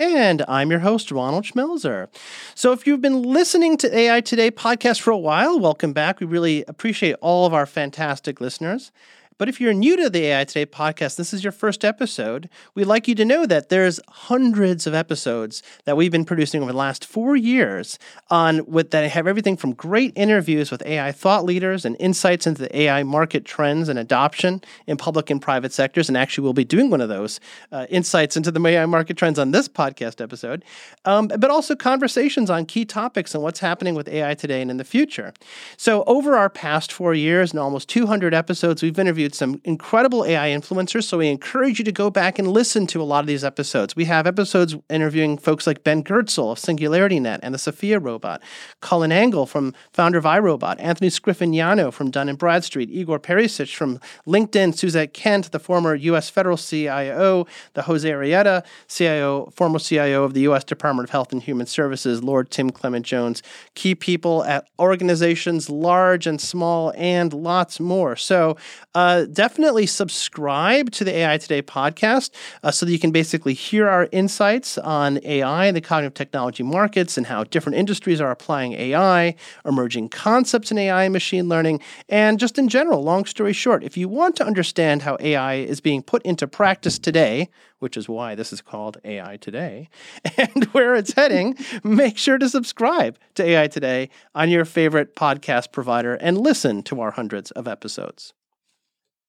And I'm your host, Ronald Schmelzer. So, if you've been listening to AI Today podcast for a while, welcome back. We really appreciate all of our fantastic listeners. But if you're new to the AI Today podcast, this is your first episode, we'd like you to know that there's hundreds of episodes that we've been producing over the last four years on with that have everything from great interviews with AI thought leaders and insights into the AI market trends and adoption in public and private sectors. And actually, we'll be doing one of those uh, insights into the AI market trends on this podcast episode, um, but also conversations on key topics and what's happening with AI today and in the future. So, over our past four years and almost 200 episodes, we've interviewed interviewed some incredible AI influencers, so we encourage you to go back and listen to a lot of these episodes. We have episodes interviewing folks like Ben Goertzel of SingularityNet and the Sophia robot, Colin Angle from founder of iRobot, Anthony Scriffignano from Dun & Bradstreet, Igor Perisic from LinkedIn, Suzette Kent, the former U.S. federal CIO, the Jose Arrieta, CIO, former CIO of the U.S. Department of Health and Human Services, Lord Tim Clement Jones, key people at organizations large and small, and lots more. So, uh, definitely subscribe to the AI Today podcast uh, so that you can basically hear our insights on AI and the cognitive technology markets and how different industries are applying AI, emerging concepts in AI and machine learning, and just in general, long story short, if you want to understand how AI is being put into practice today, which is why this is called AI Today, and where it's heading, make sure to subscribe to AI Today on your favorite podcast provider and listen to our hundreds of episodes.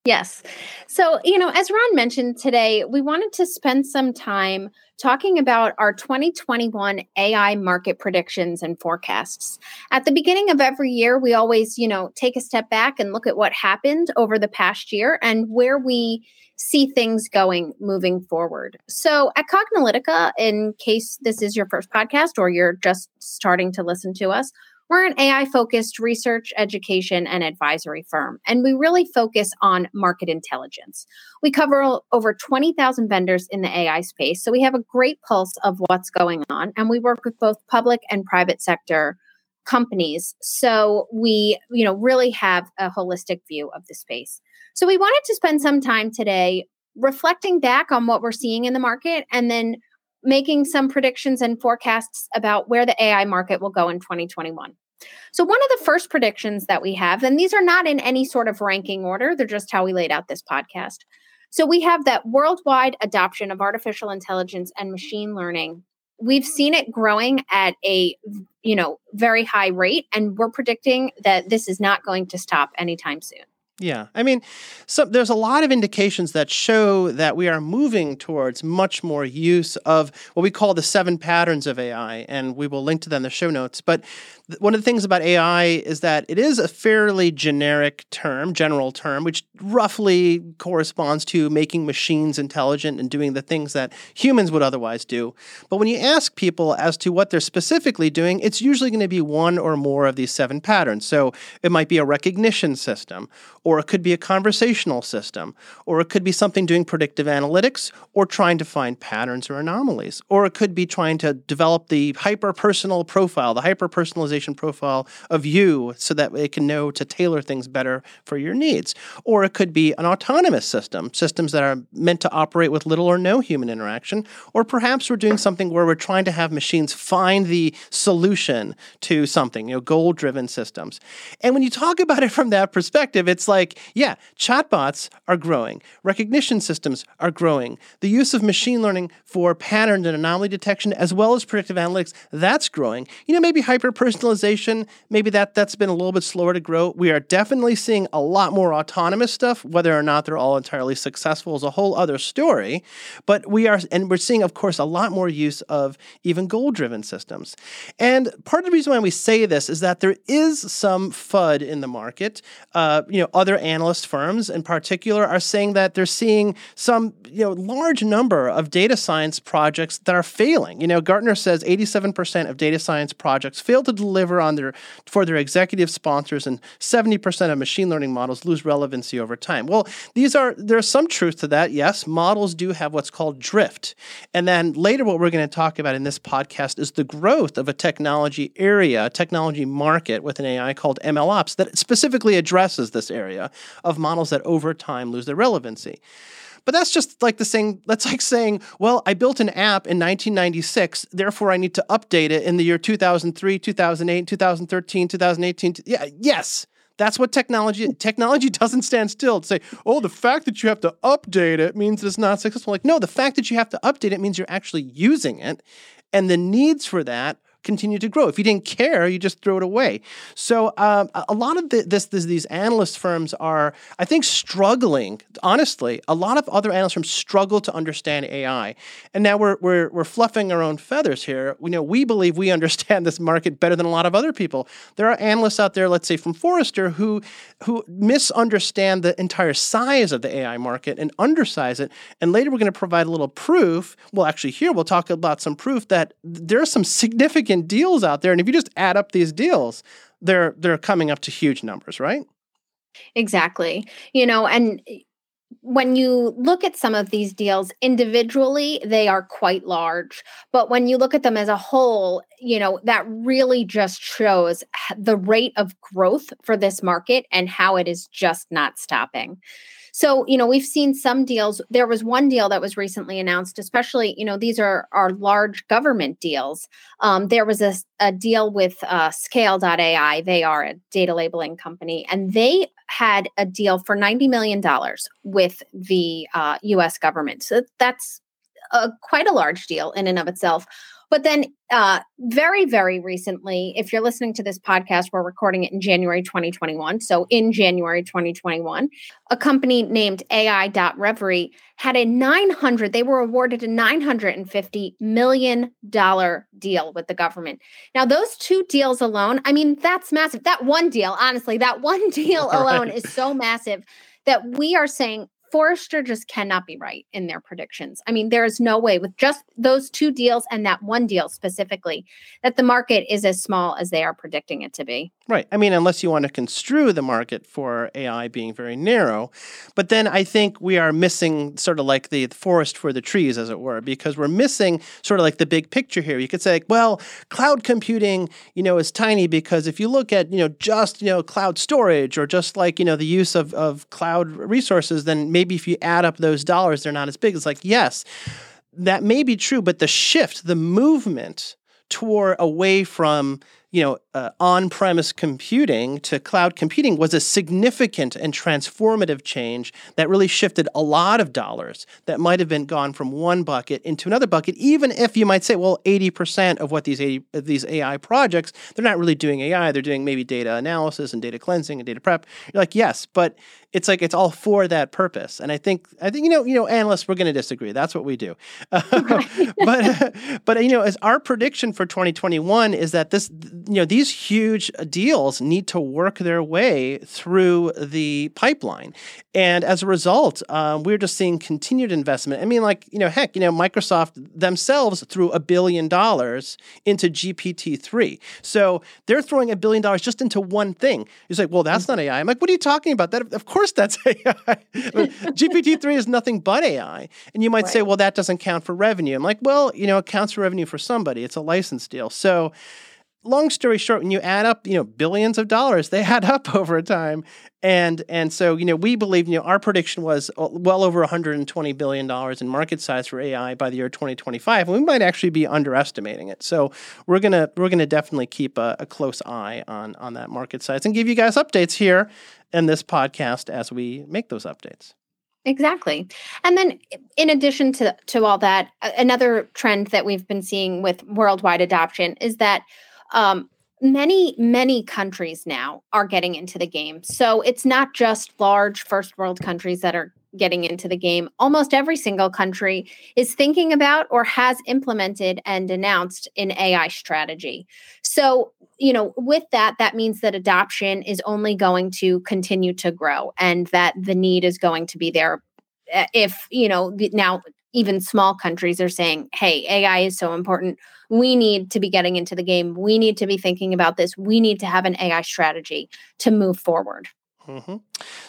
Yes. So, you know, as Ron mentioned today, we wanted to spend some time talking about our 2021 AI market predictions and forecasts. At the beginning of every year, we always, you know, take a step back and look at what happened over the past year and where we see things going moving forward. So, at Cognilytica, in case this is your first podcast or you're just starting to listen to us, we're an AI focused research, education, and advisory firm, and we really focus on market intelligence. We cover over 20,000 vendors in the AI space, so we have a great pulse of what's going on, and we work with both public and private sector companies. So we, you know, really have a holistic view of the space. So we wanted to spend some time today reflecting back on what we're seeing in the market and then making some predictions and forecasts about where the AI market will go in 2021. So, one of the first predictions that we have, and these are not in any sort of ranking order, they're just how we laid out this podcast. So, we have that worldwide adoption of artificial intelligence and machine learning. We've seen it growing at a you know very high rate and we're predicting that this is not going to stop anytime soon. Yeah. I mean, so there's a lot of indications that show that we are moving towards much more use of what we call the seven patterns of AI, and we will link to them in the show notes. But one of the things about AI is that it is a fairly generic term, general term, which roughly corresponds to making machines intelligent and doing the things that humans would otherwise do. But when you ask people as to what they're specifically doing, it's usually going to be one or more of these seven patterns. So it might be a recognition system, or it could be a conversational system, or it could be something doing predictive analytics, or trying to find patterns or anomalies, or it could be trying to develop the hyper personal profile, the hyper personalization profile of you so that it can know to tailor things better for your needs. Or it could be an autonomous system, systems that are meant to operate with little or no human interaction. Or perhaps we're doing something where we're trying to have machines find the solution to something, you know, goal driven systems. And when you talk about it from that perspective, it's like, yeah, chatbots are growing, recognition systems are growing, the use of machine learning for pattern and anomaly detection as well as predictive analytics, that's growing. You know, maybe hyper personalization personalization, maybe that that's been a little bit slower to grow. We are definitely seeing a lot more autonomous stuff. Whether or not they're all entirely successful is a whole other story. But we are, and we're seeing, of course, a lot more use of even goal-driven systems. And part of the reason why we say this is that there is some FUD in the market. Uh, you know, other analyst firms in particular are saying that they're seeing some you know large number of data science projects that are failing. You know, Gartner says 87% of data science projects fail to deliver on their for their executive sponsors and 70% of machine learning models lose relevancy over time. Well, these are there's some truth to that. Yes, models do have what's called drift. And then later what we're going to talk about in this podcast is the growth of a technology area, a technology market with an AI called MLOps that specifically addresses this area of models that over time lose their relevancy. But that's just like the same. That's like saying, well, I built an app in 1996, therefore I need to update it in the year 2003, 2008, 2013, 2018. Yeah, yes. That's what technology technology doesn't stand still to say, oh, the fact that you have to update it means it's not successful. Like, no, the fact that you have to update it means you're actually using it. And the needs for that continue to grow. If you didn't care, you just throw it away. So um, a lot of the, this, this, these analyst firms are, I think, struggling. Honestly, a lot of other analyst firms struggle to understand AI, and now we're we're we're fluffing our own feathers here. We know we believe we understand this market better than a lot of other people. There are analysts out there, let's say from Forrester, who who misunderstand the entire size of the AI market and undersize it. And later we're going to provide a little proof. Well, actually, here we'll talk about some proof that there are some significant significant deals out there. And if you just add up these deals, they're they're coming up to huge numbers, right? Exactly. You know, and eh, when you look at some of these deals individually, they are quite large. But when you look at them as a whole, you know, that really just shows the rate of growth for this market and how it is just not stopping. So, you know, we've seen some deals. There was one deal that was recently announced, especially, you know, these are are large government deals. Um, there was a, a deal with uh, Scale.ai. They are a data labeling company, and they had a deal for $90 million with the uh, US government. So that's a, quite a large deal in and of itself. But then, uh, very, very recently, if you're listening to this podcast, we're recording it in January 2021. So, in January 2021, a company named AI.Reverie had a 900, they were awarded a $950 million deal with the government. Now, those two deals alone, I mean, that's massive. That one deal, honestly, that one deal alone right. is so massive that we are saying Forrester just cannot be right in their predictions. I mean, there is no way with just those two deals and that one deal specifically that the market is as small as they are predicting it to be. Right. I mean, unless you want to construe the market for AI being very narrow. But then I think we are missing sort of like the forest for the trees, as it were, because we're missing sort of like the big picture here. You could say, well, cloud computing, you know, is tiny because if you look at, you know, just, you know, cloud storage or just like, you know, the use of, of cloud resources, then maybe if you add up those dollars, they're not as big. It's like, yes, that may be true, but the shift, the movement toward away from you know, uh, on-premise computing to cloud computing was a significant and transformative change that really shifted a lot of dollars that might have been gone from one bucket into another bucket. Even if you might say, well, eighty percent of what these 80, these AI projects, they're not really doing AI; they're doing maybe data analysis and data cleansing and data prep. You're like, yes, but it's like it's all for that purpose. And I think I think you know you know analysts we're going to disagree. That's what we do. but but you know as our prediction for 2021 is that this you know these huge deals need to work their way through the pipeline, and as a result, um, we're just seeing continued investment. I mean, like you know, heck, you know, Microsoft themselves threw a billion dollars into GPT three, so they're throwing a billion dollars just into one thing. It's like, well, that's not AI. I'm like, what are you talking about? That of course that's AI. GPT three is nothing but AI, and you might right. say, well, that doesn't count for revenue. I'm like, well, you know, it counts for revenue for somebody. It's a license deal, so long story short, when you add up, you know, billions of dollars, they add up over time. And and so, you know, we believe, you know, our prediction was uh, well over 120 billion dollars in market size for AI by the year 2025, and we might actually be underestimating it. So we're gonna we're gonna definitely keep a, a close eye on on that market size and give you guys updates here in this podcast as we make those updates. Exactly. And then in addition to to all that, another trend that we've been seeing with worldwide adoption is that um, many many countries now are getting into the game so it's not just large first world countries that are getting into the game, almost every single country is thinking about or has implemented and announced an AI strategy. So, you know, with that, that means that adoption is only going to continue to grow and that the need is going to be there. Eh, if, you know, now even small countries are saying, hey, AI is so important. We need to be getting into the game. We need to be thinking about this. We need to have an AI strategy to move forward. Mm-hmm.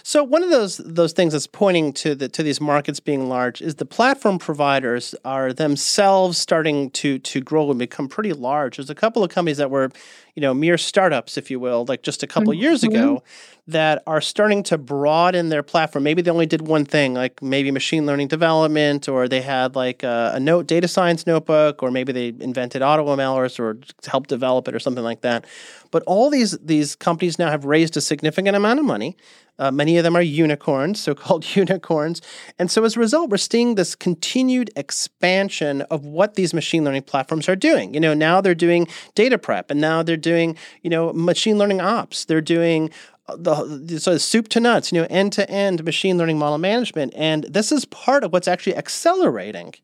So one of those those things that's pointing to the to these markets being large is the platform providers are themselves starting to to grow and become pretty large. There's a couple of companies that were, you know, mere startups, if you will, like just a couple mm-hmm. years ago, that are starting to broaden their platform. Maybe they only did one thing, like maybe machine learning development, or they had like a, a note data science notebook, or maybe they invented AutoMLers or helped develop it or something like that. But all these these companies now have raised a significant amount of money. Uh, many of them are unicorns, so called unicorns. And so as a result, we're seeing this continued expansion of what these machine learning platforms are doing. You know, now they're doing data prep and now they're doing, you know, machine learning ops. They're doing the so soup to nuts, you know, end to end machine learning model management, and this is part of what's actually accelerating.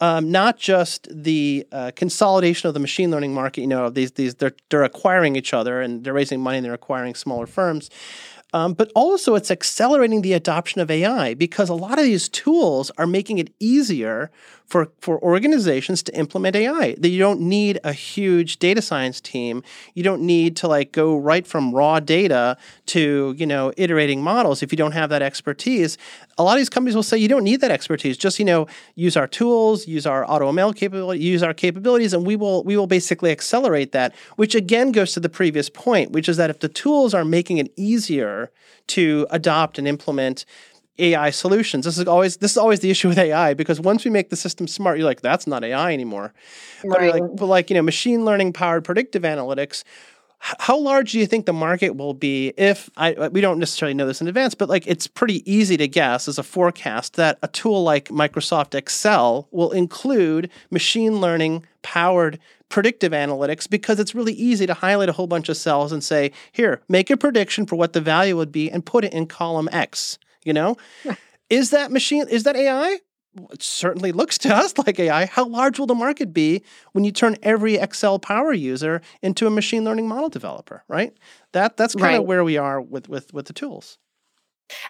Um, not just the uh, consolidation of the machine learning market. You know, these these they're they're acquiring each other and they're raising money and they're acquiring smaller firms. Um, but also, it's accelerating the adoption of AI because a lot of these tools are making it easier for, for organizations to implement AI. That you don't need a huge data science team. You don't need to like go right from raw data to you know iterating models if you don't have that expertise. A lot of these companies will say you don't need that expertise. Just you know use our tools, use our AutoML capability, use our capabilities, and we will we will basically accelerate that. Which again goes to the previous point, which is that if the tools are making it easier to adopt and implement AI solutions. This is always this is always the issue with AI because once we make the system smart, you're like, that's not AI anymore. Right. But like, but like you know, machine learning powered predictive analytics. How large do you think the market will be if I uh, we don't necessarily know this in advance, but like it's pretty easy to guess as a forecast that a tool like Microsoft Excel will include machine learning powered predictive analytics because it's really easy to highlight a whole bunch of cells and say, here, make a prediction for what the value would be and put it in column X you know? is that machine, is that AI? It certainly looks to us like AI. How large will the market be when you turn every Excel power user into a machine learning model developer, right? That that's kind right. of where we are with with with the tools.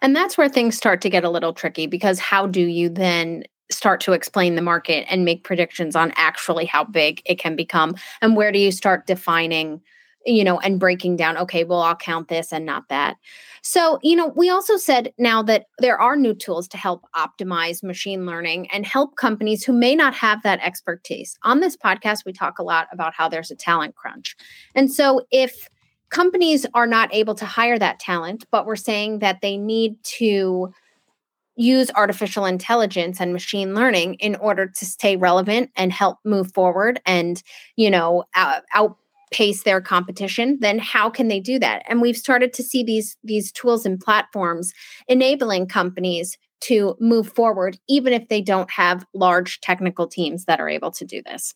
And that's where things start to get a little tricky because how do you then start to explain the market and make predictions on actually how big it can become and where do you start defining you know, and breaking down, okay, well, I'll count this and not that. So, you know, we also said now that there are new tools to help optimize machine learning and help companies who may not have that expertise. On this podcast, we talk a lot about how there's a talent crunch. And so, if companies are not able to hire that talent, but we're saying that they need to use artificial intelligence and machine learning in order to stay relevant and help move forward and you know out, out their competition then how can they do that? And we've started to see these these tools and platforms enabling companies to move forward even if they don't have large technical teams that are able to do this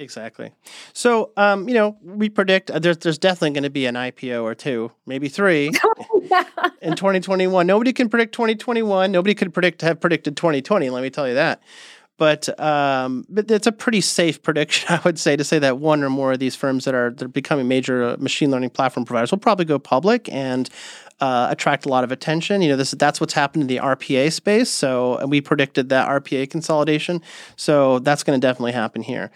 Exactly. So, um, you know, we predict uh, there's there's definitely going to be an IPO or two, maybe three, in 2021. Nobody can predict 2021. Nobody could predict have predicted 2020. Let me tell you that. But um, but it's a pretty safe prediction, I would say, to say that one or more of these firms that are that are becoming major uh, machine learning platform providers will probably go public and uh, attract a lot of attention. You know, this that's what's happened in the RPA space. So we predicted that RPA consolidation. So that's going to definitely happen here.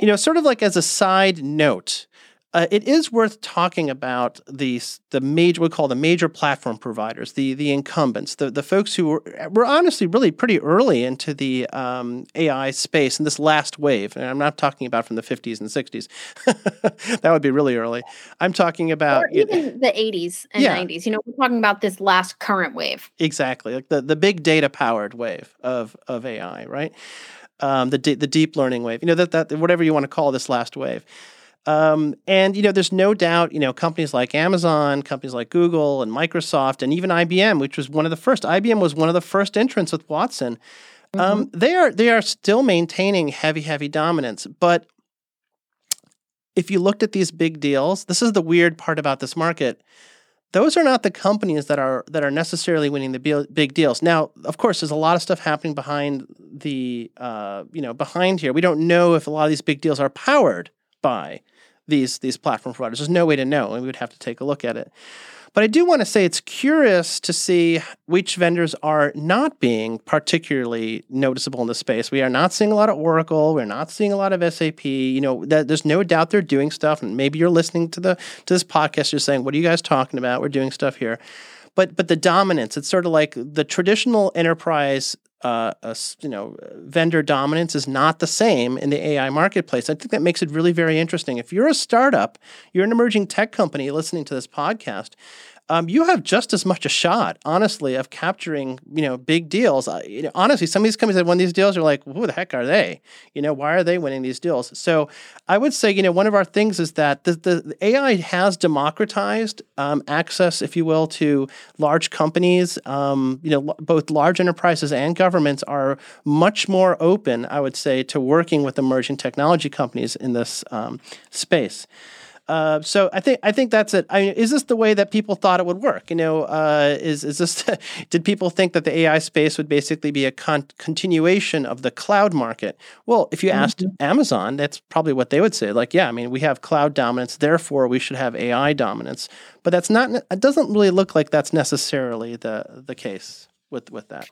You know, sort of like as a side note, uh, it is worth talking about these the major we call the major platform providers, the the incumbents, the the folks who were, were honestly really pretty early into the um, AI space in this last wave. And I'm not talking about from the 50s and 60s. that would be really early. I'm talking about or even the 80s and yeah. 90s. You know, we're talking about this last current wave. Exactly, like the the big data powered wave of of AI, right? Um, the the deep learning wave. You know that that whatever you want to call this last wave. Um, and you know, there's no doubt, you know, companies like Amazon, companies like Google and Microsoft, and even IBM, which was one of the first. IBM was one of the first entrants with Watson. Um, mm-hmm. Um, they are they are still maintaining heavy, heavy dominance. But if you looked at these big deals, this is the weird part about this market. Those are not the companies that are that are necessarily winning the big deals. Now, of course, there's a lot of stuff happening behind the uh, you know behind here. We don't know if a lot of these big deals are powered by these these platform providers. There's no way to know, and we would have to take a look at it. But I do want to say it's curious to see which vendors are not being particularly noticeable in the space. We are not seeing a lot of Oracle. We're not seeing a lot of SAP. You know, there's no doubt they're doing stuff. And maybe you're listening to the to this podcast, you're saying, "What are you guys talking about? We're doing stuff here." But but the dominance, it's sort of like the traditional enterprise uh, a, you know vendor dominance is not the same in the AI marketplace. I think that makes it really very interesting. If you're a startup, you're an emerging tech company listening to this podcast, um, you have just as much a shot, honestly, of capturing you know big deals. Uh, you know, honestly, some of these companies that won these deals are like, who the heck are they? You know, why are they winning these deals? So I would say, you know, one of our things is that the, the, the AI has democratized um, access, if you will, to large companies. Um, you know, l- both large enterprises and governments are much more open, I would say, to working with emerging technology companies in this um, space. Uh, so I think I think that's it. I mean, is this the way that people thought it would work? You know, uh, is is this? did people think that the AI space would basically be a con- continuation of the cloud market? Well, if you mm-hmm. asked Amazon, that's probably what they would say. Like, yeah, I mean, we have cloud dominance, therefore we should have AI dominance. But that's not. It doesn't really look like that's necessarily the the case with with that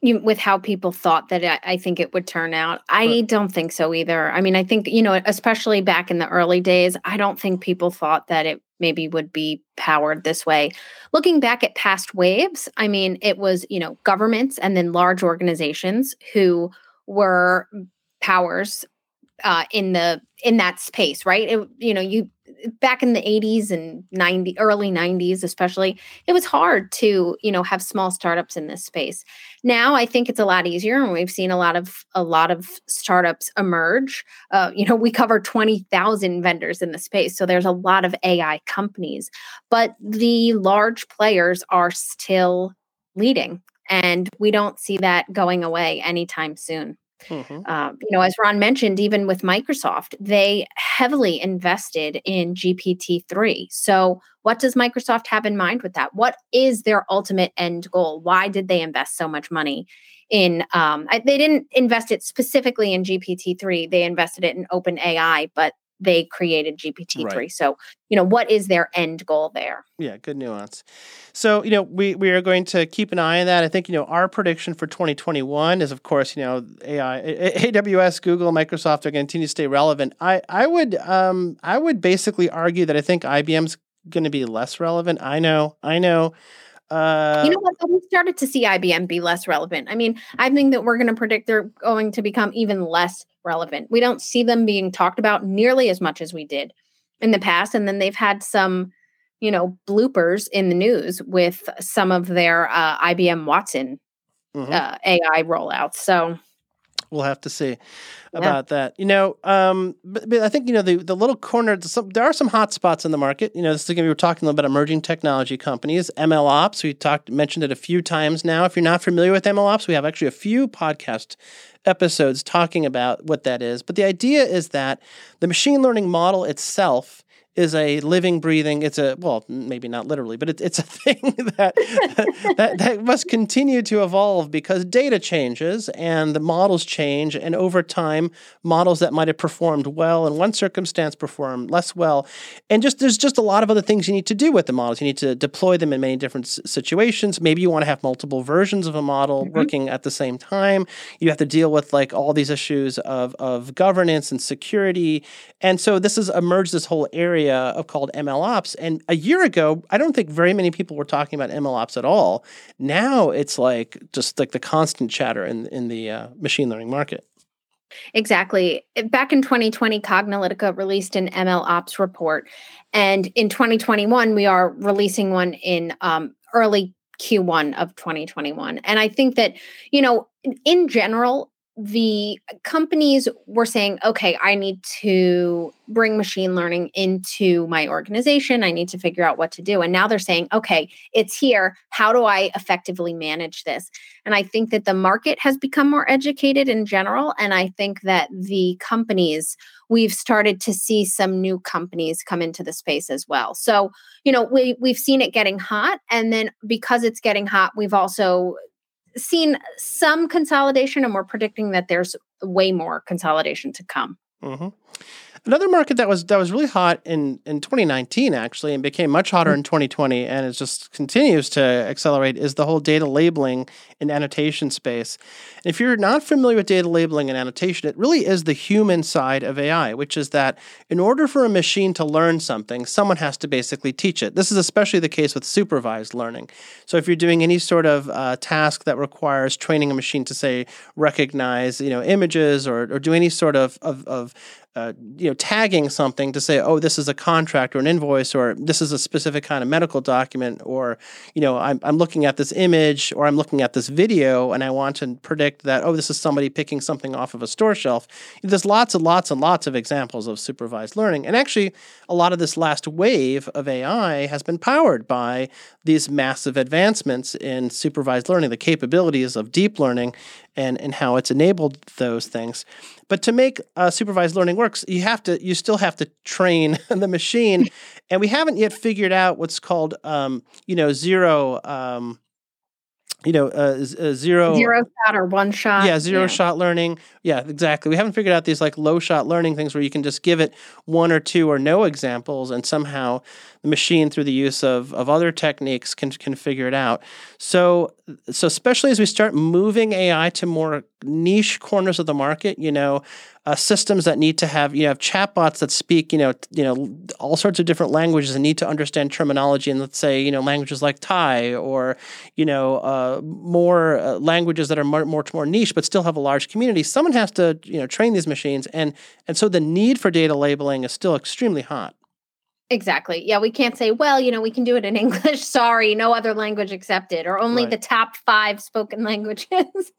you, with how people thought that I, I, think it would turn out. I don't think so either. I mean, I think, you know, especially back in the early days, I don't think people thought that it maybe would be powered this way. Looking back at past waves, I mean, it was, you know, governments and then large organizations who were powers uh, in the in that space, right? It, you know, you back in the 80s and 90 early 90s especially it was hard to you know have small startups in this space. Now i think it's a lot easier and we've seen a lot of a lot of startups emerge. Uh, you know we cover 20000 vendors in the space so there's a lot of ai companies but the large players are still leading and we don't see that going away anytime soon Mm-hmm. Uh, you know, as Ron mentioned, even with Microsoft, they heavily invested in GPT 3. So, what does Microsoft have in mind with that? What is their ultimate end goal? Why did they invest so much money in? Um, I, they didn't invest it specifically in GPT 3, they invested it in Open AI, but they created GPT-3. Right. So, you know, what is their end goal there? Yeah, good nuance. So, you know, we, we are going to keep an eye on that. I think, you know, our prediction for 2021 is, of course, you know, AI, AWS, Google, Microsoft are going to continue to stay relevant. I, I would um, I would basically argue that I think IBM's going to be less relevant. I know, I know. Uh, you know what? We started to see IBM be less relevant. I mean, I think that we're going to predict they're going to become even less relevant. We don't see them being talked about nearly as much as we did in the past. And then they've had some, you know, bloopers in the news with some of their uh, IBM Watson mm-hmm. uh, AI rollouts. So we'll have to see about yeah. that. You know, um, but, but, I think you know the the little corner. Some, there are some hot spots in the market. You know, this is again we were talking a little about emerging technology companies. ML Ops. We talked mentioned it a few times now. If you're not familiar with ML Ops, we have actually a few podcast episodes talking about what that is. But the idea is that the machine learning model itself is a living, breathing. It's a well, maybe not literally, but it, it's a thing that, that that must continue to evolve because data changes and the models change, and over time, models that might have performed well in one circumstance perform less well, and just there's just a lot of other things you need to do with the models. You need to deploy them in many different situations. Maybe you want to have multiple versions of a model mm-hmm. working at the same time. You have to deal with like all these issues of of governance and security, and so this has emerged this whole area area of called ML Ops. And a year ago, I don't think very many people were talking about ML Ops at all. Now it's like just like the constant chatter in in the uh, machine learning market. Exactly. Back in 2020, Cognilytica released an ML Ops report, and in 2021, we are releasing one in um, early Q1 of 2021. And I think that you know, in general, the companies were saying, okay, I need to bring machine learning into my organization. I need to figure out what to do. And now they're saying, okay, it's here. How do I effectively manage this? And I think that the market has become more educated in general. And I think that the companies, we've started to see some new companies come into the space as well. So, you know, we, we've seen it getting hot. And then because it's getting hot, we've also seen some consolidation and we're predicting that there's way more consolidation to come. Mm-hmm. Another market that was that was really hot in in 2019 actually and became much hotter in 2020 and it just continues to accelerate is the whole data labeling and annotation space. If you're not familiar with data labeling and annotation, it really is the human side of AI, which is that in order for a machine to learn something, someone has to basically teach it. This is especially the case with supervised learning. So if you're doing any sort of uh, task that requires training a machine to say recognize, you know, images or, or do any sort of, of, of uh, you know, tagging something to say, oh, this is a contract or an invoice, or this is a specific kind of medical document, or, you know, I'm, I'm looking at this image or I'm looking at this video and I want to predict that, oh, this is somebody picking something off of a store shelf. There's lots and lots and lots of examples of supervised learning. And actually, a lot of this last wave of AI has been powered by these massive advancements in supervised learning, the capabilities of deep learning and, and how it's enabled those things. But to make uh, supervised learning works, you have to you still have to train the machine, and we haven't yet figured out what's called um, you know zero. Um, you know, uh, uh, zero zero shot or one shot. Yeah, zero yeah. shot learning. Yeah, exactly. We haven't figured out these like low shot learning things where you can just give it one or two or no examples, and somehow the machine, through the use of of other techniques, can can figure it out. So, so especially as we start moving AI to more niche corners of the market, you know, uh, systems that need to have you know have chatbots that speak you know you know all sorts of different languages and need to understand terminology and let's say you know languages like Thai or you know uh, more uh, languages that are more, more more niche but still have a large community. Someone has to you know train these machines and and so the need for data labeling is still extremely hot. Exactly. Yeah, we can't say, well, you know, we can do it in English. Sorry, no other language accepted, or only right. the top five spoken languages.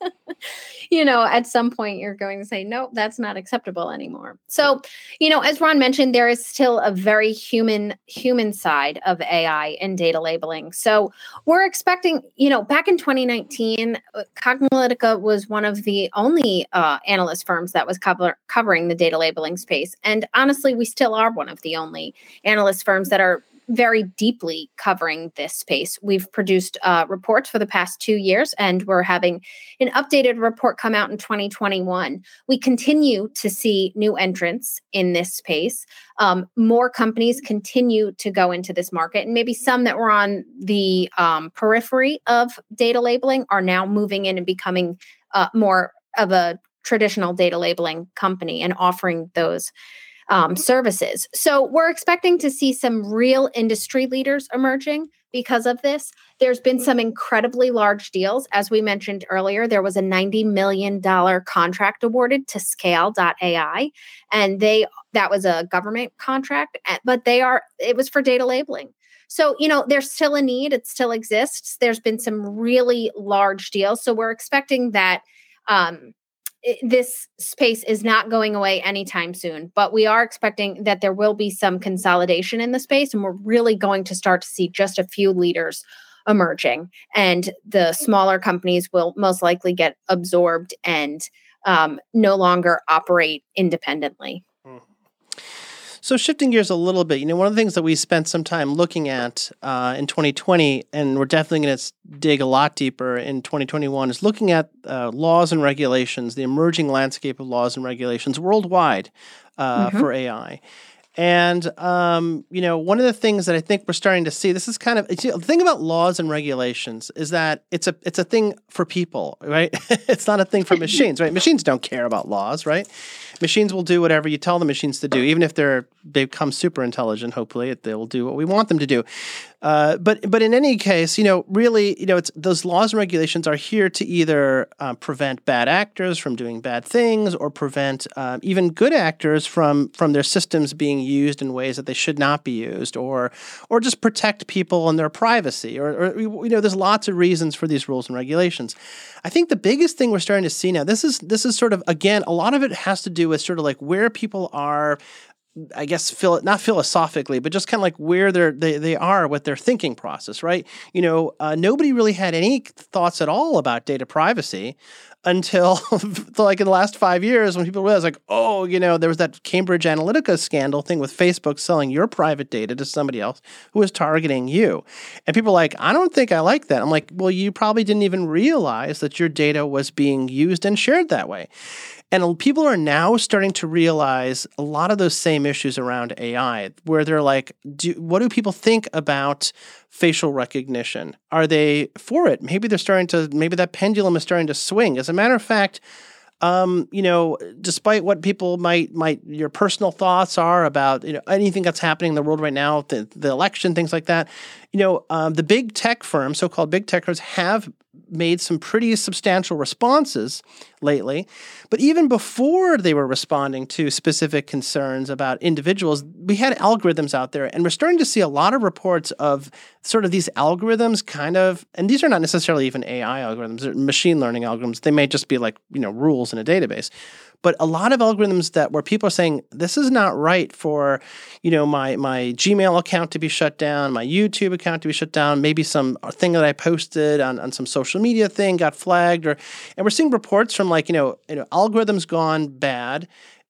you know, at some point you're going to say, no, that's not acceptable anymore. So, you know, as Ron mentioned, there is still a very human human side of AI and data labeling. So we're expecting, you know, back in 2019, uh, Cognilytica was one of the only uh, analyst firms that was cover- covering the data labeling space, and honestly, we still are one of the only. Analyst analyst firms that are very deeply covering this space. We've produced uh, reports for the past two years, and we're having an updated report come out in 2021. We continue to see new entrants in this space. Um, more companies continue to go into this market, and maybe some that were on the um, periphery of data labeling are now moving in and becoming uh, more of a traditional data labeling company and offering those um, services. So we're expecting to see some real industry leaders emerging because of this. There's been some incredibly large deals. As we mentioned earlier, there was a $90 million contract awarded to scale.ai. And they that was a government contract, eh, but they are it was for data labeling. So, you know, there's still a need, it still exists. There's been some really large deals. So we're expecting that um, this space is not going away anytime soon, but we are expecting that there will be some consolidation in the space, and we're really going to start to see just a few leaders emerging, and the smaller companies will most likely get absorbed and um, no longer operate independently. So shifting gears a little bit, you know, one of the things that we spent some time looking at uh, in 2020, and we're definitely going to dig a lot deeper in 2021, is looking at uh, laws and regulations, the emerging landscape of laws and regulations worldwide uh, mm-hmm. for AI. And um, you know, one of the things that I think we're starting to see, this is kind of the thing about laws and regulations is that it's a it's a thing for people, right? it's not a thing for machines, right? Machines don't care about laws, right? Machines will do whatever you tell the machines to do, even if they're they become super intelligent. Hopefully, they will do what we want them to do. Uh, but but in any case, you know, really, you know, it's those laws and regulations are here to either uh, prevent bad actors from doing bad things, or prevent uh, even good actors from from their systems being used in ways that they should not be used, or or just protect people and their privacy, or, or you know, there's lots of reasons for these rules and regulations. I think the biggest thing we're starting to see now, this is this is sort of again, a lot of it has to do with sort of like where people are I guess phil- not philosophically, but just kind of like where they're they, they are with their thinking process, right? You know, uh, nobody really had any thoughts at all about data privacy until like in the last five years when people realized like, oh, you know, there was that Cambridge Analytica scandal thing with Facebook selling your private data to somebody else who was targeting you. And people are like, I don't think I like that. I'm like, well, you probably didn't even realize that your data was being used and shared that way. And people are now starting to realize a lot of those same issues around AI, where they're like, do, what do people think about facial recognition? Are they for it? Maybe they're starting to, maybe that pendulum is starting to swing. As a matter of fact, um, you know, despite what people might might your personal thoughts are about you know anything that's happening in the world right now, the, the election, things like that, you know, um, the big tech firms, so-called big tech firms, have made some pretty substantial responses lately. But even before they were responding to specific concerns about individuals, we had algorithms out there, and we're starting to see a lot of reports of sort of these algorithms kind of, and these are not necessarily even AI algorithms, they're machine learning algorithms. They may just be like, you know, rules in a database but a lot of algorithms that where people are saying this is not right for you know my my gmail account to be shut down my youtube account to be shut down maybe some thing that i posted on, on some social media thing got flagged or and we're seeing reports from like you know, you know algorithms gone bad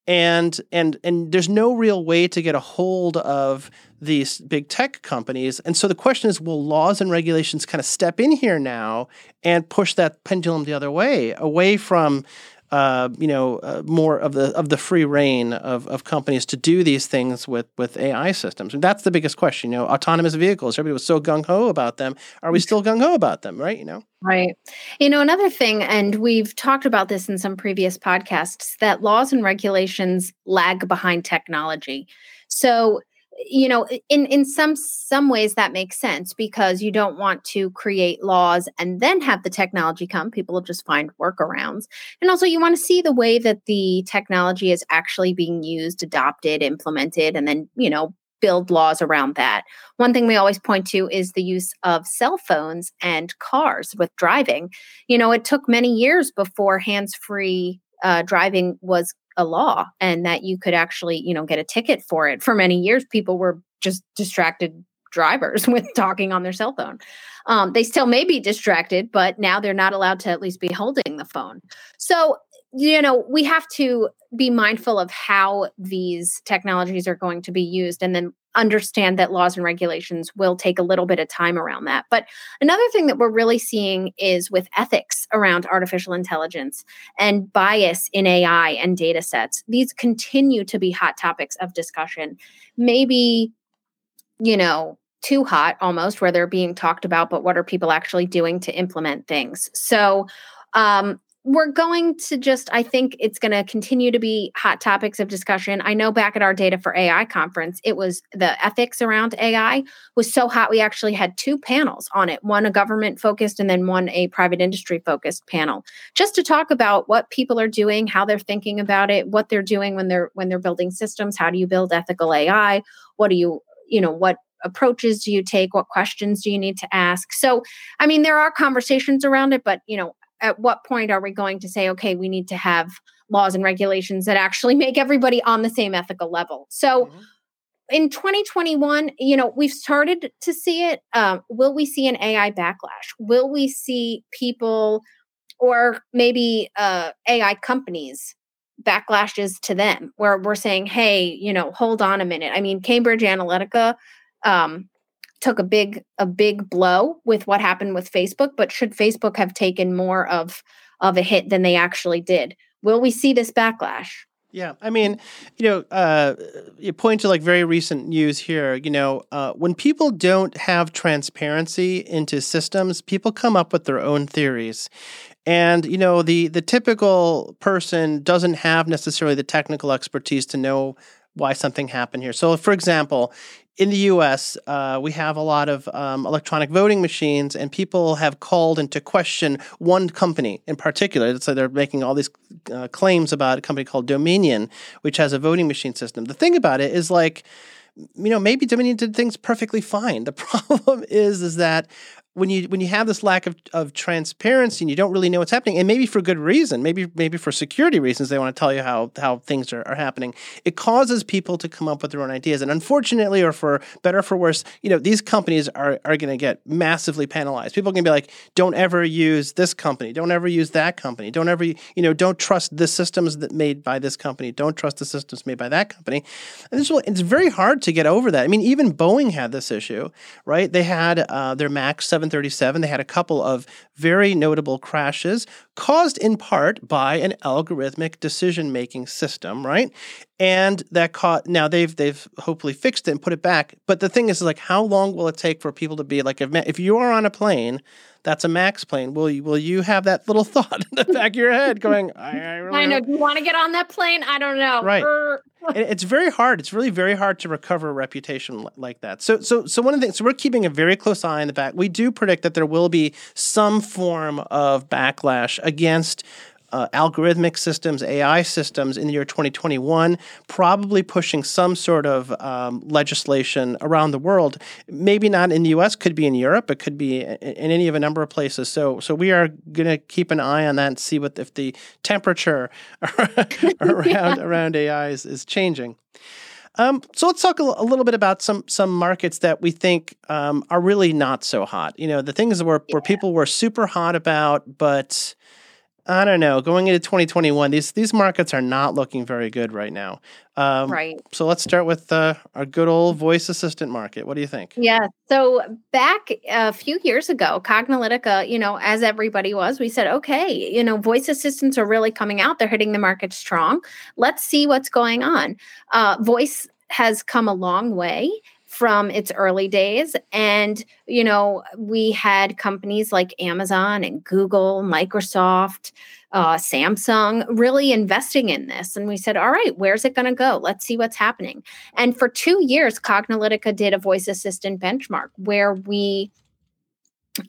and and and there's no real way to get a hold of these big tech companies. And so the question is will laws and regulations kind of step in here now and push that pendulum the other way away from uh, you know, uh, more of the of the free reign of, of companies to do these things with with AI systems. And that's the biggest question. You know, autonomous vehicles. Everybody was so gung ho about them. Are we still gung ho about them? Right? You know. Right. You know, another thing, and we've talked about this in some previous podcasts, that laws and regulations lag behind technology. So you know in in some some ways that makes sense because you don't want to create laws and then have the technology come. People will just find workarounds. And also you want to see the way that the technology is actually being used adopted implemented and then you know build laws around that. One thing we always point to is the use of cell phones and cars with driving. You know it took many years before hands free uh, driving was a law and that you could actually, you know, get a ticket for it. For many years, people were just distracted drivers with talking on their cell phone. Um, they still may be distracted, but now they're not allowed to at least be holding the phone. So, you know, we have to be mindful of how these technologies are going to be used and then understand that laws and regulations will take a little bit of time around that. But another thing that we're really seeing is with ethics around artificial intelligence and bias in AI and data sets. These continue to be hot topics of discussion. Maybe, you know, too hot almost where they're being talked about, but what are people actually doing to implement things? So, um, we're going to just i think it's going to continue to be hot topics of discussion. I know back at our data for ai conference it was the ethics around ai was so hot we actually had two panels on it one a government focused and then one a private industry focused panel just to talk about what people are doing how they're thinking about it what they're doing when they're when they're building systems how do you build ethical ai what do you you know what approaches do you take what questions do you need to ask? So i mean there are conversations around it but you know at what point are we going to say, okay, we need to have laws and regulations that actually make everybody on the same ethical level? So, mm-hmm. in 2021, you know, we've started to see it. Um, will we see an AI backlash? Will we see people or maybe uh, AI companies backlashes to them where we're saying, hey, you know, hold on a minute. I mean, Cambridge Analytica um, took a big a big blow with what happened with Facebook, but should Facebook have taken more of of a hit than they actually did? Will we see this backlash? Yeah, I mean, you know, uh, you point to like very recent news here. You know, uh, when people don't have transparency into systems, people come up with their own theories, And you know, the the typical person doesn't have necessarily the technical expertise to know why something happened here. So, for example, in the US, uh, we have a lot of um, electronic voting machines, and people have called into question one company in particular. So they're making all these uh, claims about a company called Dominion, which has a voting machine system. The thing about it is like, you know, maybe Dominion did things perfectly fine. The problem is, is that when you when you have this lack of, of transparency and you don't really know what's happening, and maybe for good reason, maybe maybe for security reasons, they want to tell you how how things are, are happening. It causes people to come up with their own ideas, and unfortunately, or for better or for worse, you know these companies are are going to get massively penalized. People can be like, don't ever use this company, don't ever use that company, don't ever you know don't trust the systems that made by this company, don't trust the systems made by that company. And this it's very hard to get over that. I mean, even Boeing had this issue, right? They had uh, their Max seven 737, they had a couple of very notable crashes caused in part by an algorithmic decision making system, right? And that caught now they've they've hopefully fixed it and put it back. But the thing is, like, how long will it take for people to be like, if, if you are on a plane that's a max plane. Will you will you have that little thought in the back of your head going, I, I, really I know. Do you want to get on that plane? I don't know. Right. it's very hard. It's really very hard to recover a reputation like that. So so so one of the things so we're keeping a very close eye on the back. We do predict that there will be some form of backlash against uh, algorithmic systems, AI systems in the year 2021, probably pushing some sort of um, legislation around the world. Maybe not in the U.S., could be in Europe, it could be in, in any of a number of places. So, so we are going to keep an eye on that and see what if the temperature around yeah. around AI is, is changing. Um, so let's talk a, a, little bit about some some markets that we think um, are really not so hot. You know, the things where, yeah. where people were super hot about, but I don't know. Going into 2021, these these markets are not looking very good right now. Um, right. So let's start with uh, our good old voice assistant market. What do you think? Yeah. So back a few years ago, Cognilytica, you know, as everybody was, we said, okay, you know, voice assistants are really coming out. They're hitting the market strong. Let's see what's going on. Uh, voice has come a long way from its early days. And, you know, we had companies like Amazon and Google, Microsoft, uh, Samsung really investing in this. And we said, all right, where's it going to go? Let's see what's happening. And for two years, Cognilytica did a voice assistant benchmark where we,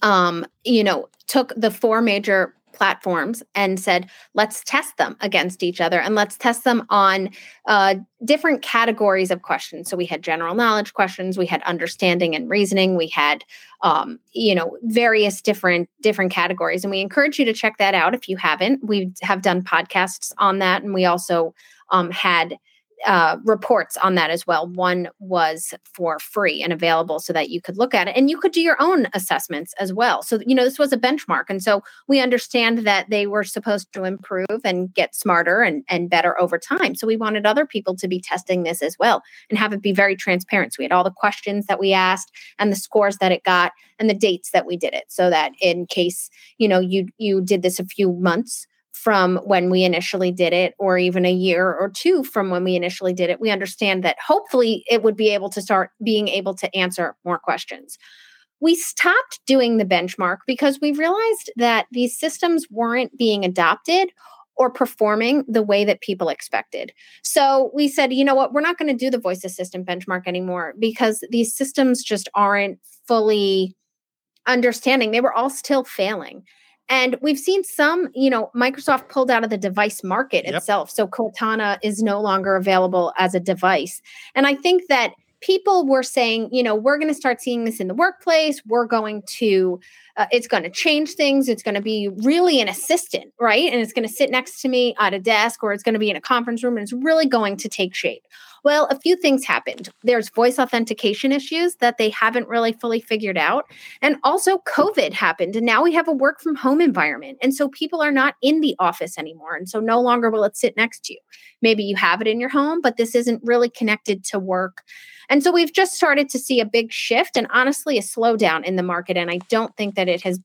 um, you know, took the four major platforms and said, let's test them against each other and let's test them on uh, different categories of questions. So we had general knowledge questions, we had understanding and reasoning, we had, um, you know, various different different categories. And we encourage you to check that out if you haven't. We have done podcasts on that, and we also um, had uh, reports on that as well. One was for free and available so that you could look at it and you could do your own assessments as well. So, you know, this was a benchmark. And so we understand that they were supposed to improve and get smarter and, and better over time. So we wanted other people to be testing this as well and have it be very transparent. So we had all the questions that we asked and the scores that it got and the dates that we did it so that in case, you know, you you did this a few months from when we initially did it, or even a year or two from when we initially did it, we understand that hopefully it would be able to start being able to answer more questions. We stopped doing the benchmark because we realized that these systems weren't being adopted or performing the way that people expected. So we said, you know what, we're not going to do the voice assistant benchmark anymore because these systems just aren't fully understanding. They were all still failing. And we've seen some, you know, Microsoft pulled out of the device market yep. itself. So Cortana is no longer available as a device. And I think that people were saying, you know, we're going to start seeing this in the workplace. We're going to, uh, it's going to change things. It's going to be really an assistant, right? And it's going to sit next to me at a desk or it's going to be in a conference room and it's really going to take shape. Well, a few things happened. There's voice authentication issues that they haven't really fully figured out. And also, COVID happened. And now we have a work from home environment. And so people are not in the office anymore. And so no longer will it sit next to you. Maybe you have it in your home, but this isn't really connected to work. And so we've just started to see a big shift and honestly a slowdown in the market. And I don't think that it has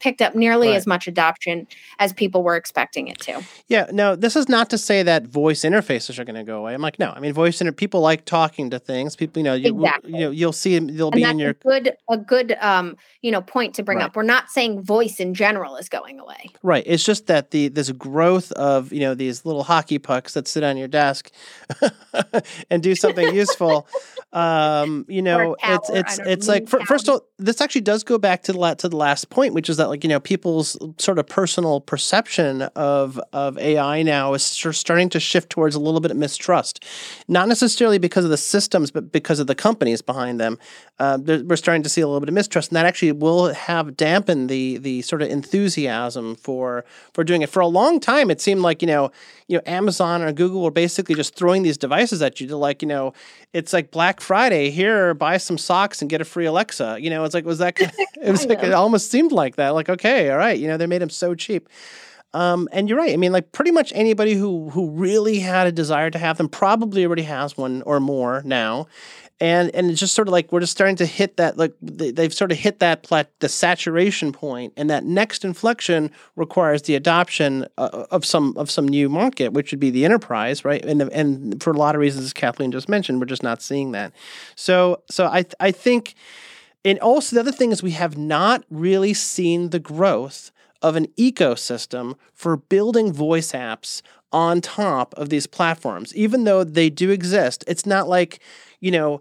picked up nearly right. as much adoption as people were expecting it to. Yeah, no, this is not to say that voice interfaces are going to go away. I'm like, no, I mean, voice inter- people like talking to things. People, you know, you, Exactly. you know, you'll see. They'll and be in your a good a good um you know point to bring Right. up we're not saying voice in general is going away Right. It's just that the a growth of you know these little hockey pucks that sit on your desk and do something useful. Um, you know, it's it's it's like fir- first of all, this actually does go back to the to the last point, which is that like you know people's sort of personal perception of of AI now is starting to shift towards a little bit of mistrust, not necessarily because of the systems, but because of the companies behind them. Uh, we're starting to see a little bit of mistrust, and that actually will have dampened the the sort of enthusiasm for for doing it. For a long time, it seemed like you know you know Amazon or Google were basically just throwing these devices at you to like you know it's like Black Friday here, buy some socks and get a free Alexa. You know, it's like was that kind it was like of. Almost seemed like that. Like okay, all right, you know they made them so cheap. Um, and you're right. I mean, like pretty much anybody who who really had a desire to have them probably already has one or more now, and and it's just sort of like we're just starting to hit that like they, they've sort of hit that plat the saturation point, and that next inflection requires the adoption uh, of some of some new market, which would be the enterprise, right? And and for a lot of reasons, as Kathleen just mentioned, we're just not seeing that. So so I I think. And also, the other thing is, we have not really seen the growth of an ecosystem for building voice apps on top of these platforms. Even though they do exist, it's not like, you know,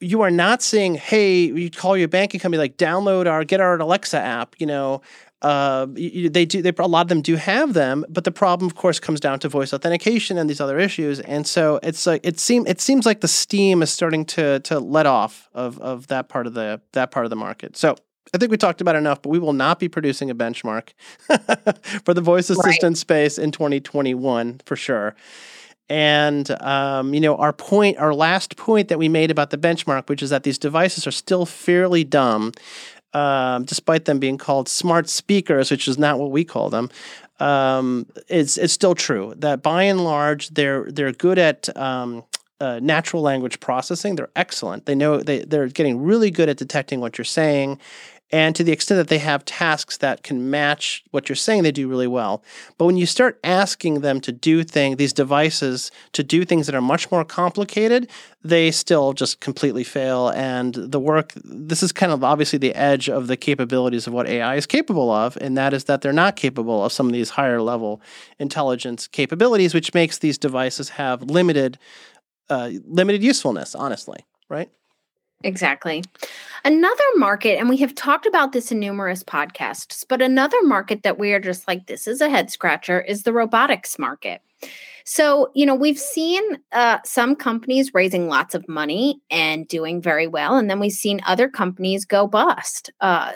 you are not saying, hey, you call your banking company, like download our, get our Alexa app, you know. Uh, they do. They a lot of them do have them, but the problem, of course, comes down to voice authentication and these other issues. And so it's like it seem it seems like the steam is starting to to let off of of that part of the that part of the market. So I think we talked about it enough, but we will not be producing a benchmark for the voice assistant space in 2021 for sure. And um, you know, our point, our last point that we made about the benchmark, which is that these devices are still fairly dumb, um, despite them being called smart speakers, which is not what we call them. Um, it's it's still true that by and large they're they're good at um, uh, natural language processing. They're excellent. They know they they're getting really good at detecting what you're saying. And to the extent that they have tasks that can match what you're saying, they do really well. But when you start asking them to do things, these devices to do things that are much more complicated, they still just completely fail. And the work, this is kind of obviously the edge of the capabilities of what AI is capable of, and that is that they're not capable of some of these higher level intelligence capabilities, which makes these devices have limited, uh, limited usefulness. Honestly, right? Exactly. Another market, and we have talked about this in numerous podcasts, but another market that we are just like, this is a head scratcher, is the robotics market. So, you know, we've seen uh, some companies raising lots of money and doing very well. And then we've seen other companies go bust. Uh,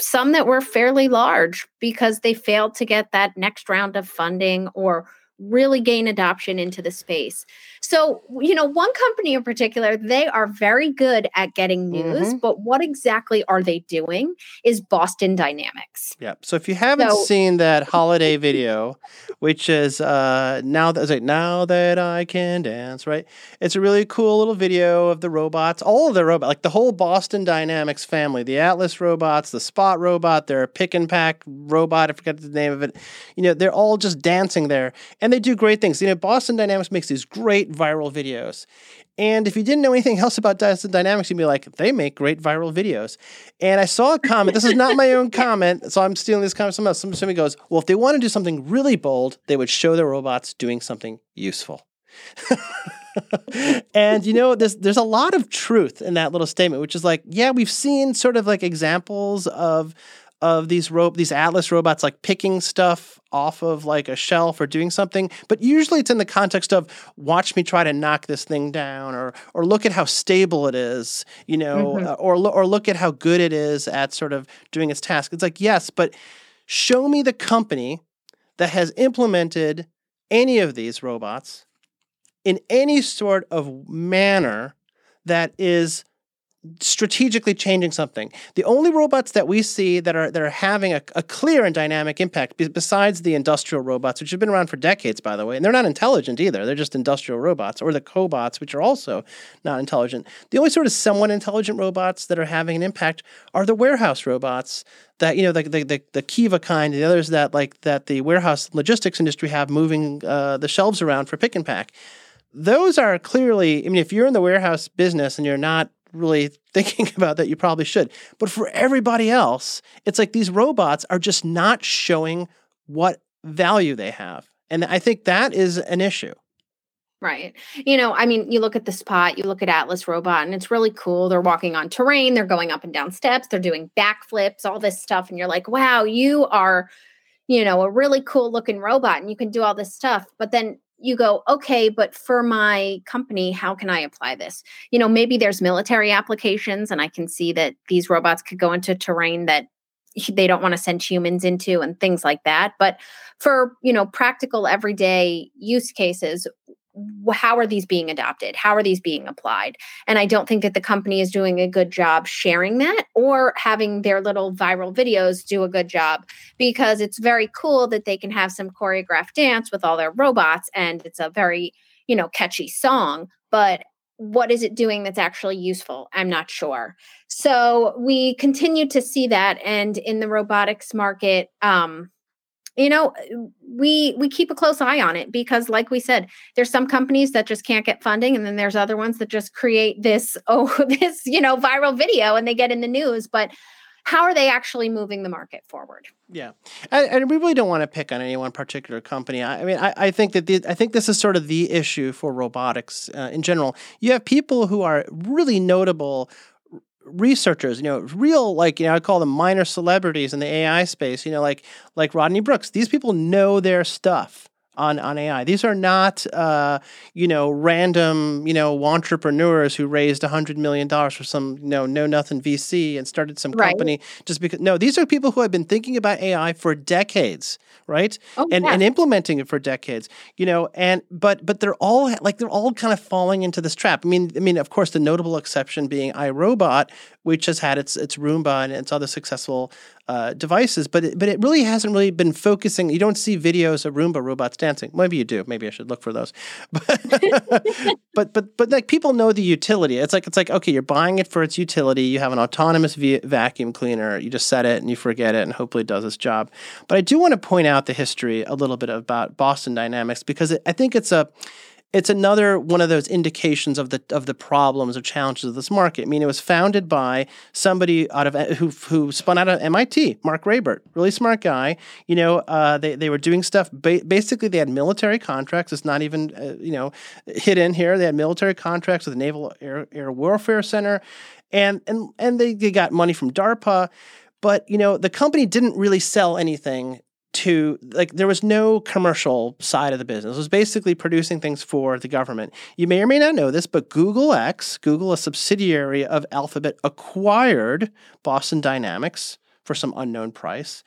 some that were fairly large because they failed to get that next round of funding or really gain adoption into the space. So, you know, one company in particular, they are very good at getting news, Mm-hmm. but what exactly are they doing is Boston Dynamics. Yeah. So if you haven't So- seen that holiday video, which is uh, now that like, now that I can dance, right? It's a really cool little video of the robots, all of the robots, like the whole Boston Dynamics family, the Atlas robots, the Spot robot, their pick and pack robot, I forget the name of it. You know, they're all just dancing there, and they do great things. You know, Boston Dynamics makes these great viral videos. And if you didn't know anything else about Boston Dynamics, you'd be like, they make great viral videos. And I saw a comment. This is not my own comment, so I'm stealing this comment. from Someone else. Somebody goes, well, if they want to do something really bold, they would show their robots doing something useful. and you know, there's there's a lot of truth in that little statement, which is like, yeah, we've seen sort of like examples of of these rope these Atlas robots like picking stuff off of like a shelf or doing something, but usually it's in the context of watch me try to knock this thing down or or look at how stable it is, you know, Mhm. uh, or or look at how good it is at sort of doing its task. It's like, yes, but show me the company that has implemented any of these robots in any sort of manner that is strategically changing something. The only robots that we see that are that are having a, a clear and dynamic impact, be- besides the industrial robots, which have been around for decades, by the way, and they're not intelligent either. They're just industrial robots, or the cobots, which are also not intelligent. The only sort of somewhat intelligent robots that are having an impact are the warehouse robots that you know the the the, the Kiva kind, the others that like that the warehouse logistics industry have moving uh, the shelves around for pick and pack those are clearly, I mean, if you're in the warehouse business and you're not really thinking about that, you probably should. But for everybody else, it's like these robots are just not showing what value they have. And I think that is an issue. Right. You know, I mean, you look at the spot, you look at Atlas Robot, and it's really cool. They're walking on terrain, they're going up and down steps, they're doing backflips, all this stuff. And you're like, wow, you are, you know, a really cool looking robot and you can do all this stuff. But then you go, okay, but for my company, how can I apply this? You know, maybe there's military applications, and I can see that these robots could go into terrain that they don't want to send humans into and things like that. But for, you know, practical everyday use cases, how are these being adopted? How are these being applied? And I don't think that the company is doing a good job sharing that or having their little viral videos do a good job because it's very cool that they can have some choreographed dance with all their robots and it's a very, you know, catchy song, but what is it doing that's actually useful? I'm not sure. So we continue to see that and in the robotics market um you know we we keep a close eye on it because like we said there's some companies that just can't get funding and then there's other ones that just create this oh this you know viral video and they get in the news but how are they actually moving the market forward? Yeah. And, and we really don't want to pick on any one particular company. I, I mean I, I, think that the, i think this is sort of the issue for robotics uh, in general. You have people who are really notable researchers, you know, real like you know, I call them minor celebrities in the AI space, you know, like like Rodney Brooks. These people know their stuff on on AI. These are not uh, you know random you know entrepreneurs who raised hundred million dollars for some you know know nothing VC and started some right. company just because. No, these are people who have been thinking about AI for decades, right? Oh, and yeah. and implementing it for decades. You know, and but but they're all like they're all kind of falling into this trap. I mean, I mean, of course, the notable exception being iRobot, which has had its its Roomba and its other successful uh, devices, but it, but it really hasn't really been focusing. You don't see videos of Roomba robots dancing. Maybe you do. Maybe I should look for those. But but but, but like people know the utility. It's like it's like okay, you're buying it for its utility. You have an autonomous v- vacuum cleaner. You just set it and you forget it, and hopefully it does its job. But I do want to point out the history a little bit about Boston Dynamics because it, I think it's a it's another one of those indications of the of the problems or challenges of this market. I mean, it was founded by somebody out of who who spun out of MIT, Mark Raibert, really smart guy. You know, uh, they they were doing stuff. Ba- basically, they had military contracts. It's not even uh, you know hidden here. They had military contracts with the Naval Air, Air Warfare Center, and and and they, they got money from DARPA. But you know, the company didn't really sell anything to like there was no commercial side of the business. It was basically producing things for the government. You may or may not know this, but Google X, Google, a subsidiary of Alphabet, acquired Boston Dynamics for some unknown price.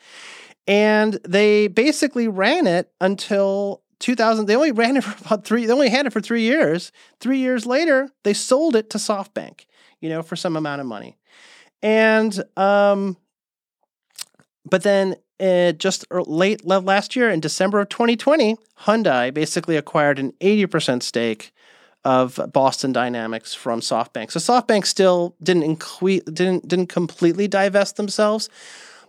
And they basically ran it until 2000. They only ran it for about three, they only had it for three years. Three years later, they sold it to SoftBank, you know, for some amount of money. And, um, but then uh, just late last year in December of 2020, Hyundai basically acquired an 80% stake of Boston Dynamics from SoftBank. So SoftBank still didn't didn't didn't completely divest themselves.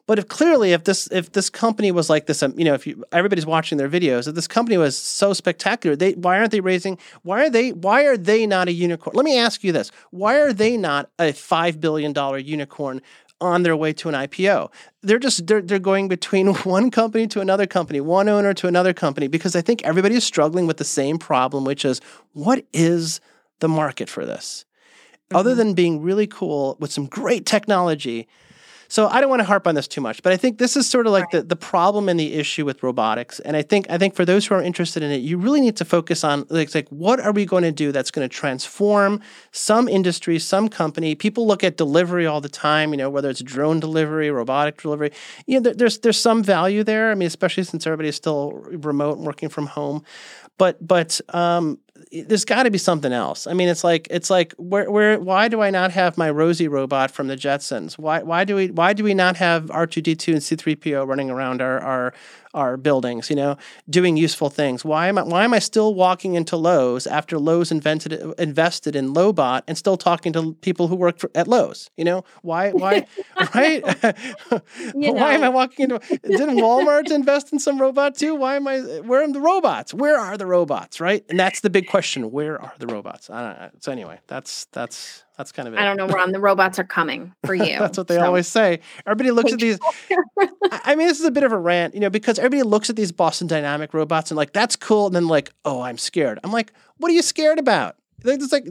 But if clearly, if this if this company was like this, um, you know, if you, everybody's watching their videos, if this company was so spectacular, they why aren't they raising? Why are they why are they not a unicorn? Let me ask you this: Why are they not a five billion dollar unicorn on their way to an IPO. They're just they're, they're going between one company to another company, one owner to another company because I think everybody is struggling with the same problem which is what is the market for this? Mm-hmm. Other than being really cool with some great technology, so I don't want to harp on this too much, but I think this is sort of like right. the, the problem and the issue with robotics. And I think I think for those who are interested in it, you really need to focus on like, like what are we going to do that's going to transform some industry, some company. People look at delivery all the time, you know, whether it's drone delivery, robotic delivery. You know, there, there's there's some value there. I mean, especially since everybody is still remote and working from home. But but um, there's got to be something else. I mean, it's like it's like where where why do I not have my Rosie robot from the Jetsons? Why why do we why do we not have R two D two and C three PO running around our our our buildings, you know, doing useful things. Why am I why am I still walking into Lowe's after Lowe's invented invested in LoweBot and still talking to people who work for, at Lowe's? You know, why why right? why know. am I walking into didn't Walmart invest in some robot too? Why am I where are the robots? Where are the robots? Right? And that's the big question question: Where are the robots? I don't know. So anyway, that's that's that's kind of it. I don't know, Ron. The robots are coming for you. that's what they so. always say. Everybody looks at these. I mean, this is a bit of a rant, you know, because everybody looks at these Boston Dynamic robots and like that's cool, and then like, oh, I'm scared. I'm like, what are you scared about? They just like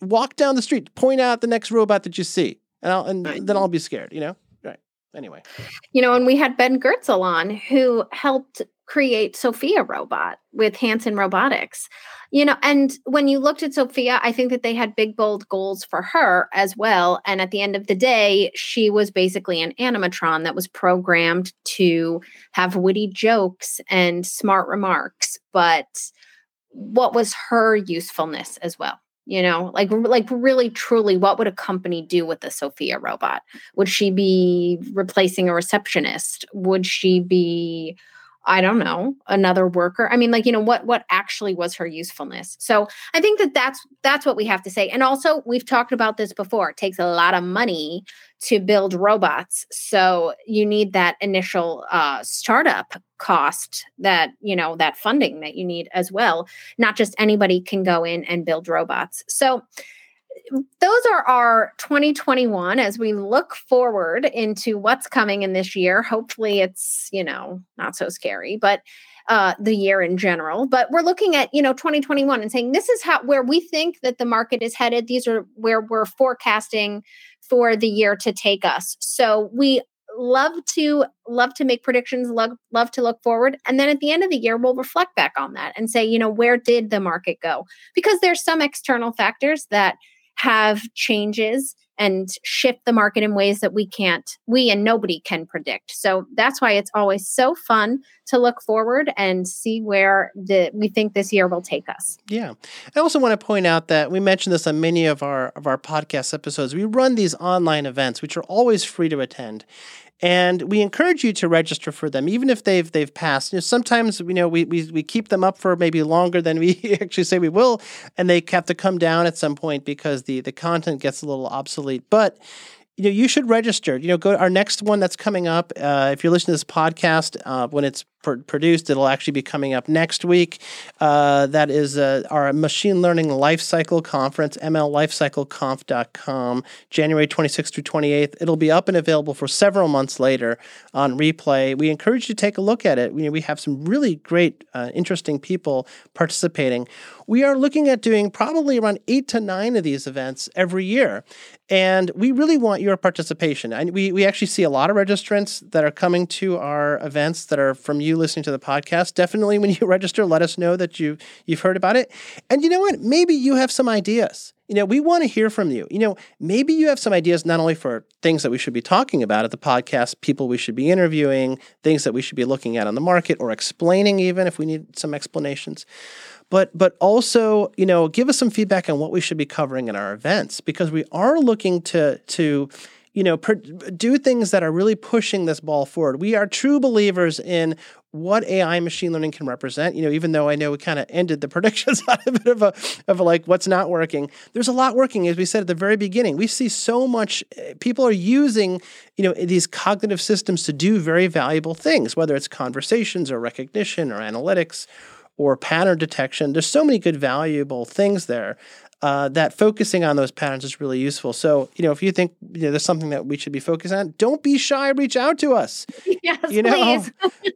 walk down the street, point out the next robot that you see, and I'll and then I'll be scared. You know, right? Anyway, you know, and we had Ben Goertzel on who helped create Sophia robot with Hanson Robotics. You know, and when you looked at Sophia, I think that they had big bold goals for her as well. And at the end of the day, she was basically an animatron that was programmed to have witty jokes and smart remarks. But what was her usefulness as well? you know like like really truly what would a company do with the sophia robot would she be replacing a receptionist would she be I don't know, another worker. I mean, like, you know, what what actually was her usefulness? So I think that that's that's what we have to say. And also, we've talked about this before. It takes a lot of money to build robots, so you need that initial uh, startup cost that you know that funding that you need as well. Not just anybody can go in and build robots. So those are our 2021 as we look forward into what's coming in this year. Hopefully, it's, you know, not so scary, but uh, the year in general. But we're looking at, you know, 2021 and saying this is how where we think that the market is headed. These are where we're forecasting for the year to take us. So we love to love to make predictions love, love to look forward and then at the end of the year we'll reflect back on that and say you know where did the market go because there's some external factors that have changes and shift the market in ways that we can't we and nobody can predict. So that's why it's always so fun to look forward and see where the we think this year will take us. Yeah. I also want to point out that we mentioned this on many of our of our podcast episodes. We run these online events which are always free to attend and we encourage you to register for them, even if they've they've passed. You know, sometimes you know we, we we keep them up for maybe longer than we actually say we will, and they have to come down at some point because the the content gets a little obsolete. But you know, you should register. You know, go to our next one that's coming up. Uh, if you're listening to this podcast uh, when it's pr- produced, it'll actually be coming up next week. Uh, that is uh, our machine learning lifecycle conference, mllifecycleconf.com, January 26th through 28th. It'll be up and available for several months later on replay. We encourage you to take a look at it. We, we have some really great, uh, interesting people participating. We are looking at doing probably around eight to nine of these events every year. And we really want your participation. And we, we actually see a lot of registrants that are coming to our events that are from you listening to the podcast. Definitely when you register, let us know that you you've heard about it. And you know what? Maybe you have some ideas. You know, we want to hear from you. You know, maybe you have some ideas not only for things that we should be talking about at the podcast, people we should be interviewing, things that we should be looking at on the market or explaining even if we need some explanations but but also you know give us some feedback on what we should be covering in our events because we are looking to to you know do things that are really pushing this ball forward. We are true believers in what AI machine learning can represent. You know, even though I know we kind of ended the predictions on a bit of a of like what's not working. There's a lot working, as we said at the very beginning. We see so much. Eh, people are using you know these cognitive systems to do very valuable things, whether it's conversations or recognition or analytics or pattern detection. There's so many good, valuable things there uh, that focusing on those patterns is really useful. So, you know, if you think you know, there's something that we should be focused on, don't be shy. Reach out to us. Yes, you know, please.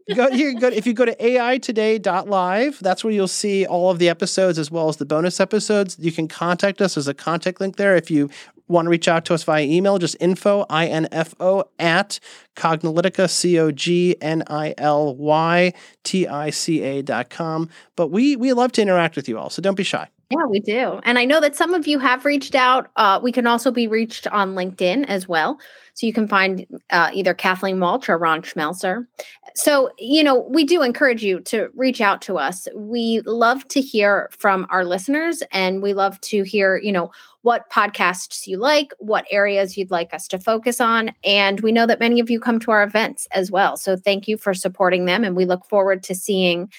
go, you go, if you go to aitoday.live, that's where you'll see all of the episodes as well as the bonus episodes. You can contact us. There's a contact link there. If you want to reach out to us via email, just info, I-N-F-O, at Cognilytica, C-O-G-N-I-L-Y-T-I-C-A dot com. But we, we love to interact with you all, so don't be shy. Yeah, we do. And I know that some of you have reached out. Uh, we can also be reached on LinkedIn as well. So you can find uh, either Kathleen Walch or Ron Schmelzer. So, you know, we do encourage you to reach out to us. We love to hear from our listeners and we love to hear, you know, what podcasts you like, what areas you'd like us to focus on. And we know that many of you come to our events as well. So thank you for supporting them. And we look forward to seeing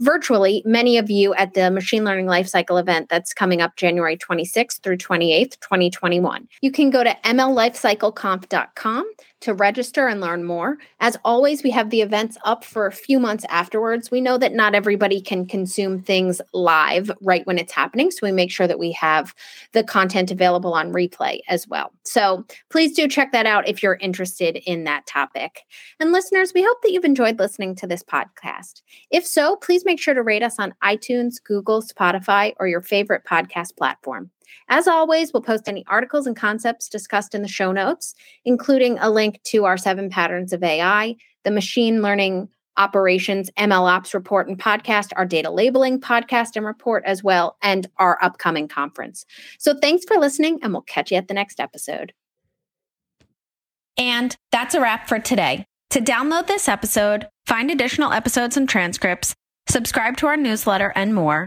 virtually many of you at the Machine Learning Lifecycle event that's coming up January 26th through 28th, 2021. You can go to mllifecycleconf.com to register and learn more. As always, we have the events up for a few months afterwards. We know that not everybody can consume things live right when it's happening, so we make sure that we have the content available on replay as well. So please do check that out if you're interested in that topic. And listeners, we hope that you've enjoyed listening to this podcast. If so, please make sure to rate us on iTunes, Google, Spotify, or your favorite podcast platform. As always, we'll post any articles and concepts discussed in the show notes, including a link to our seven patterns of AI, the machine learning operations ML Ops report and podcast, our data labeling podcast and report as well, and our upcoming conference. So thanks for listening, and we'll catch you at the next episode. And that's a wrap for today. To download this episode, find additional episodes and transcripts, subscribe to our newsletter, and more,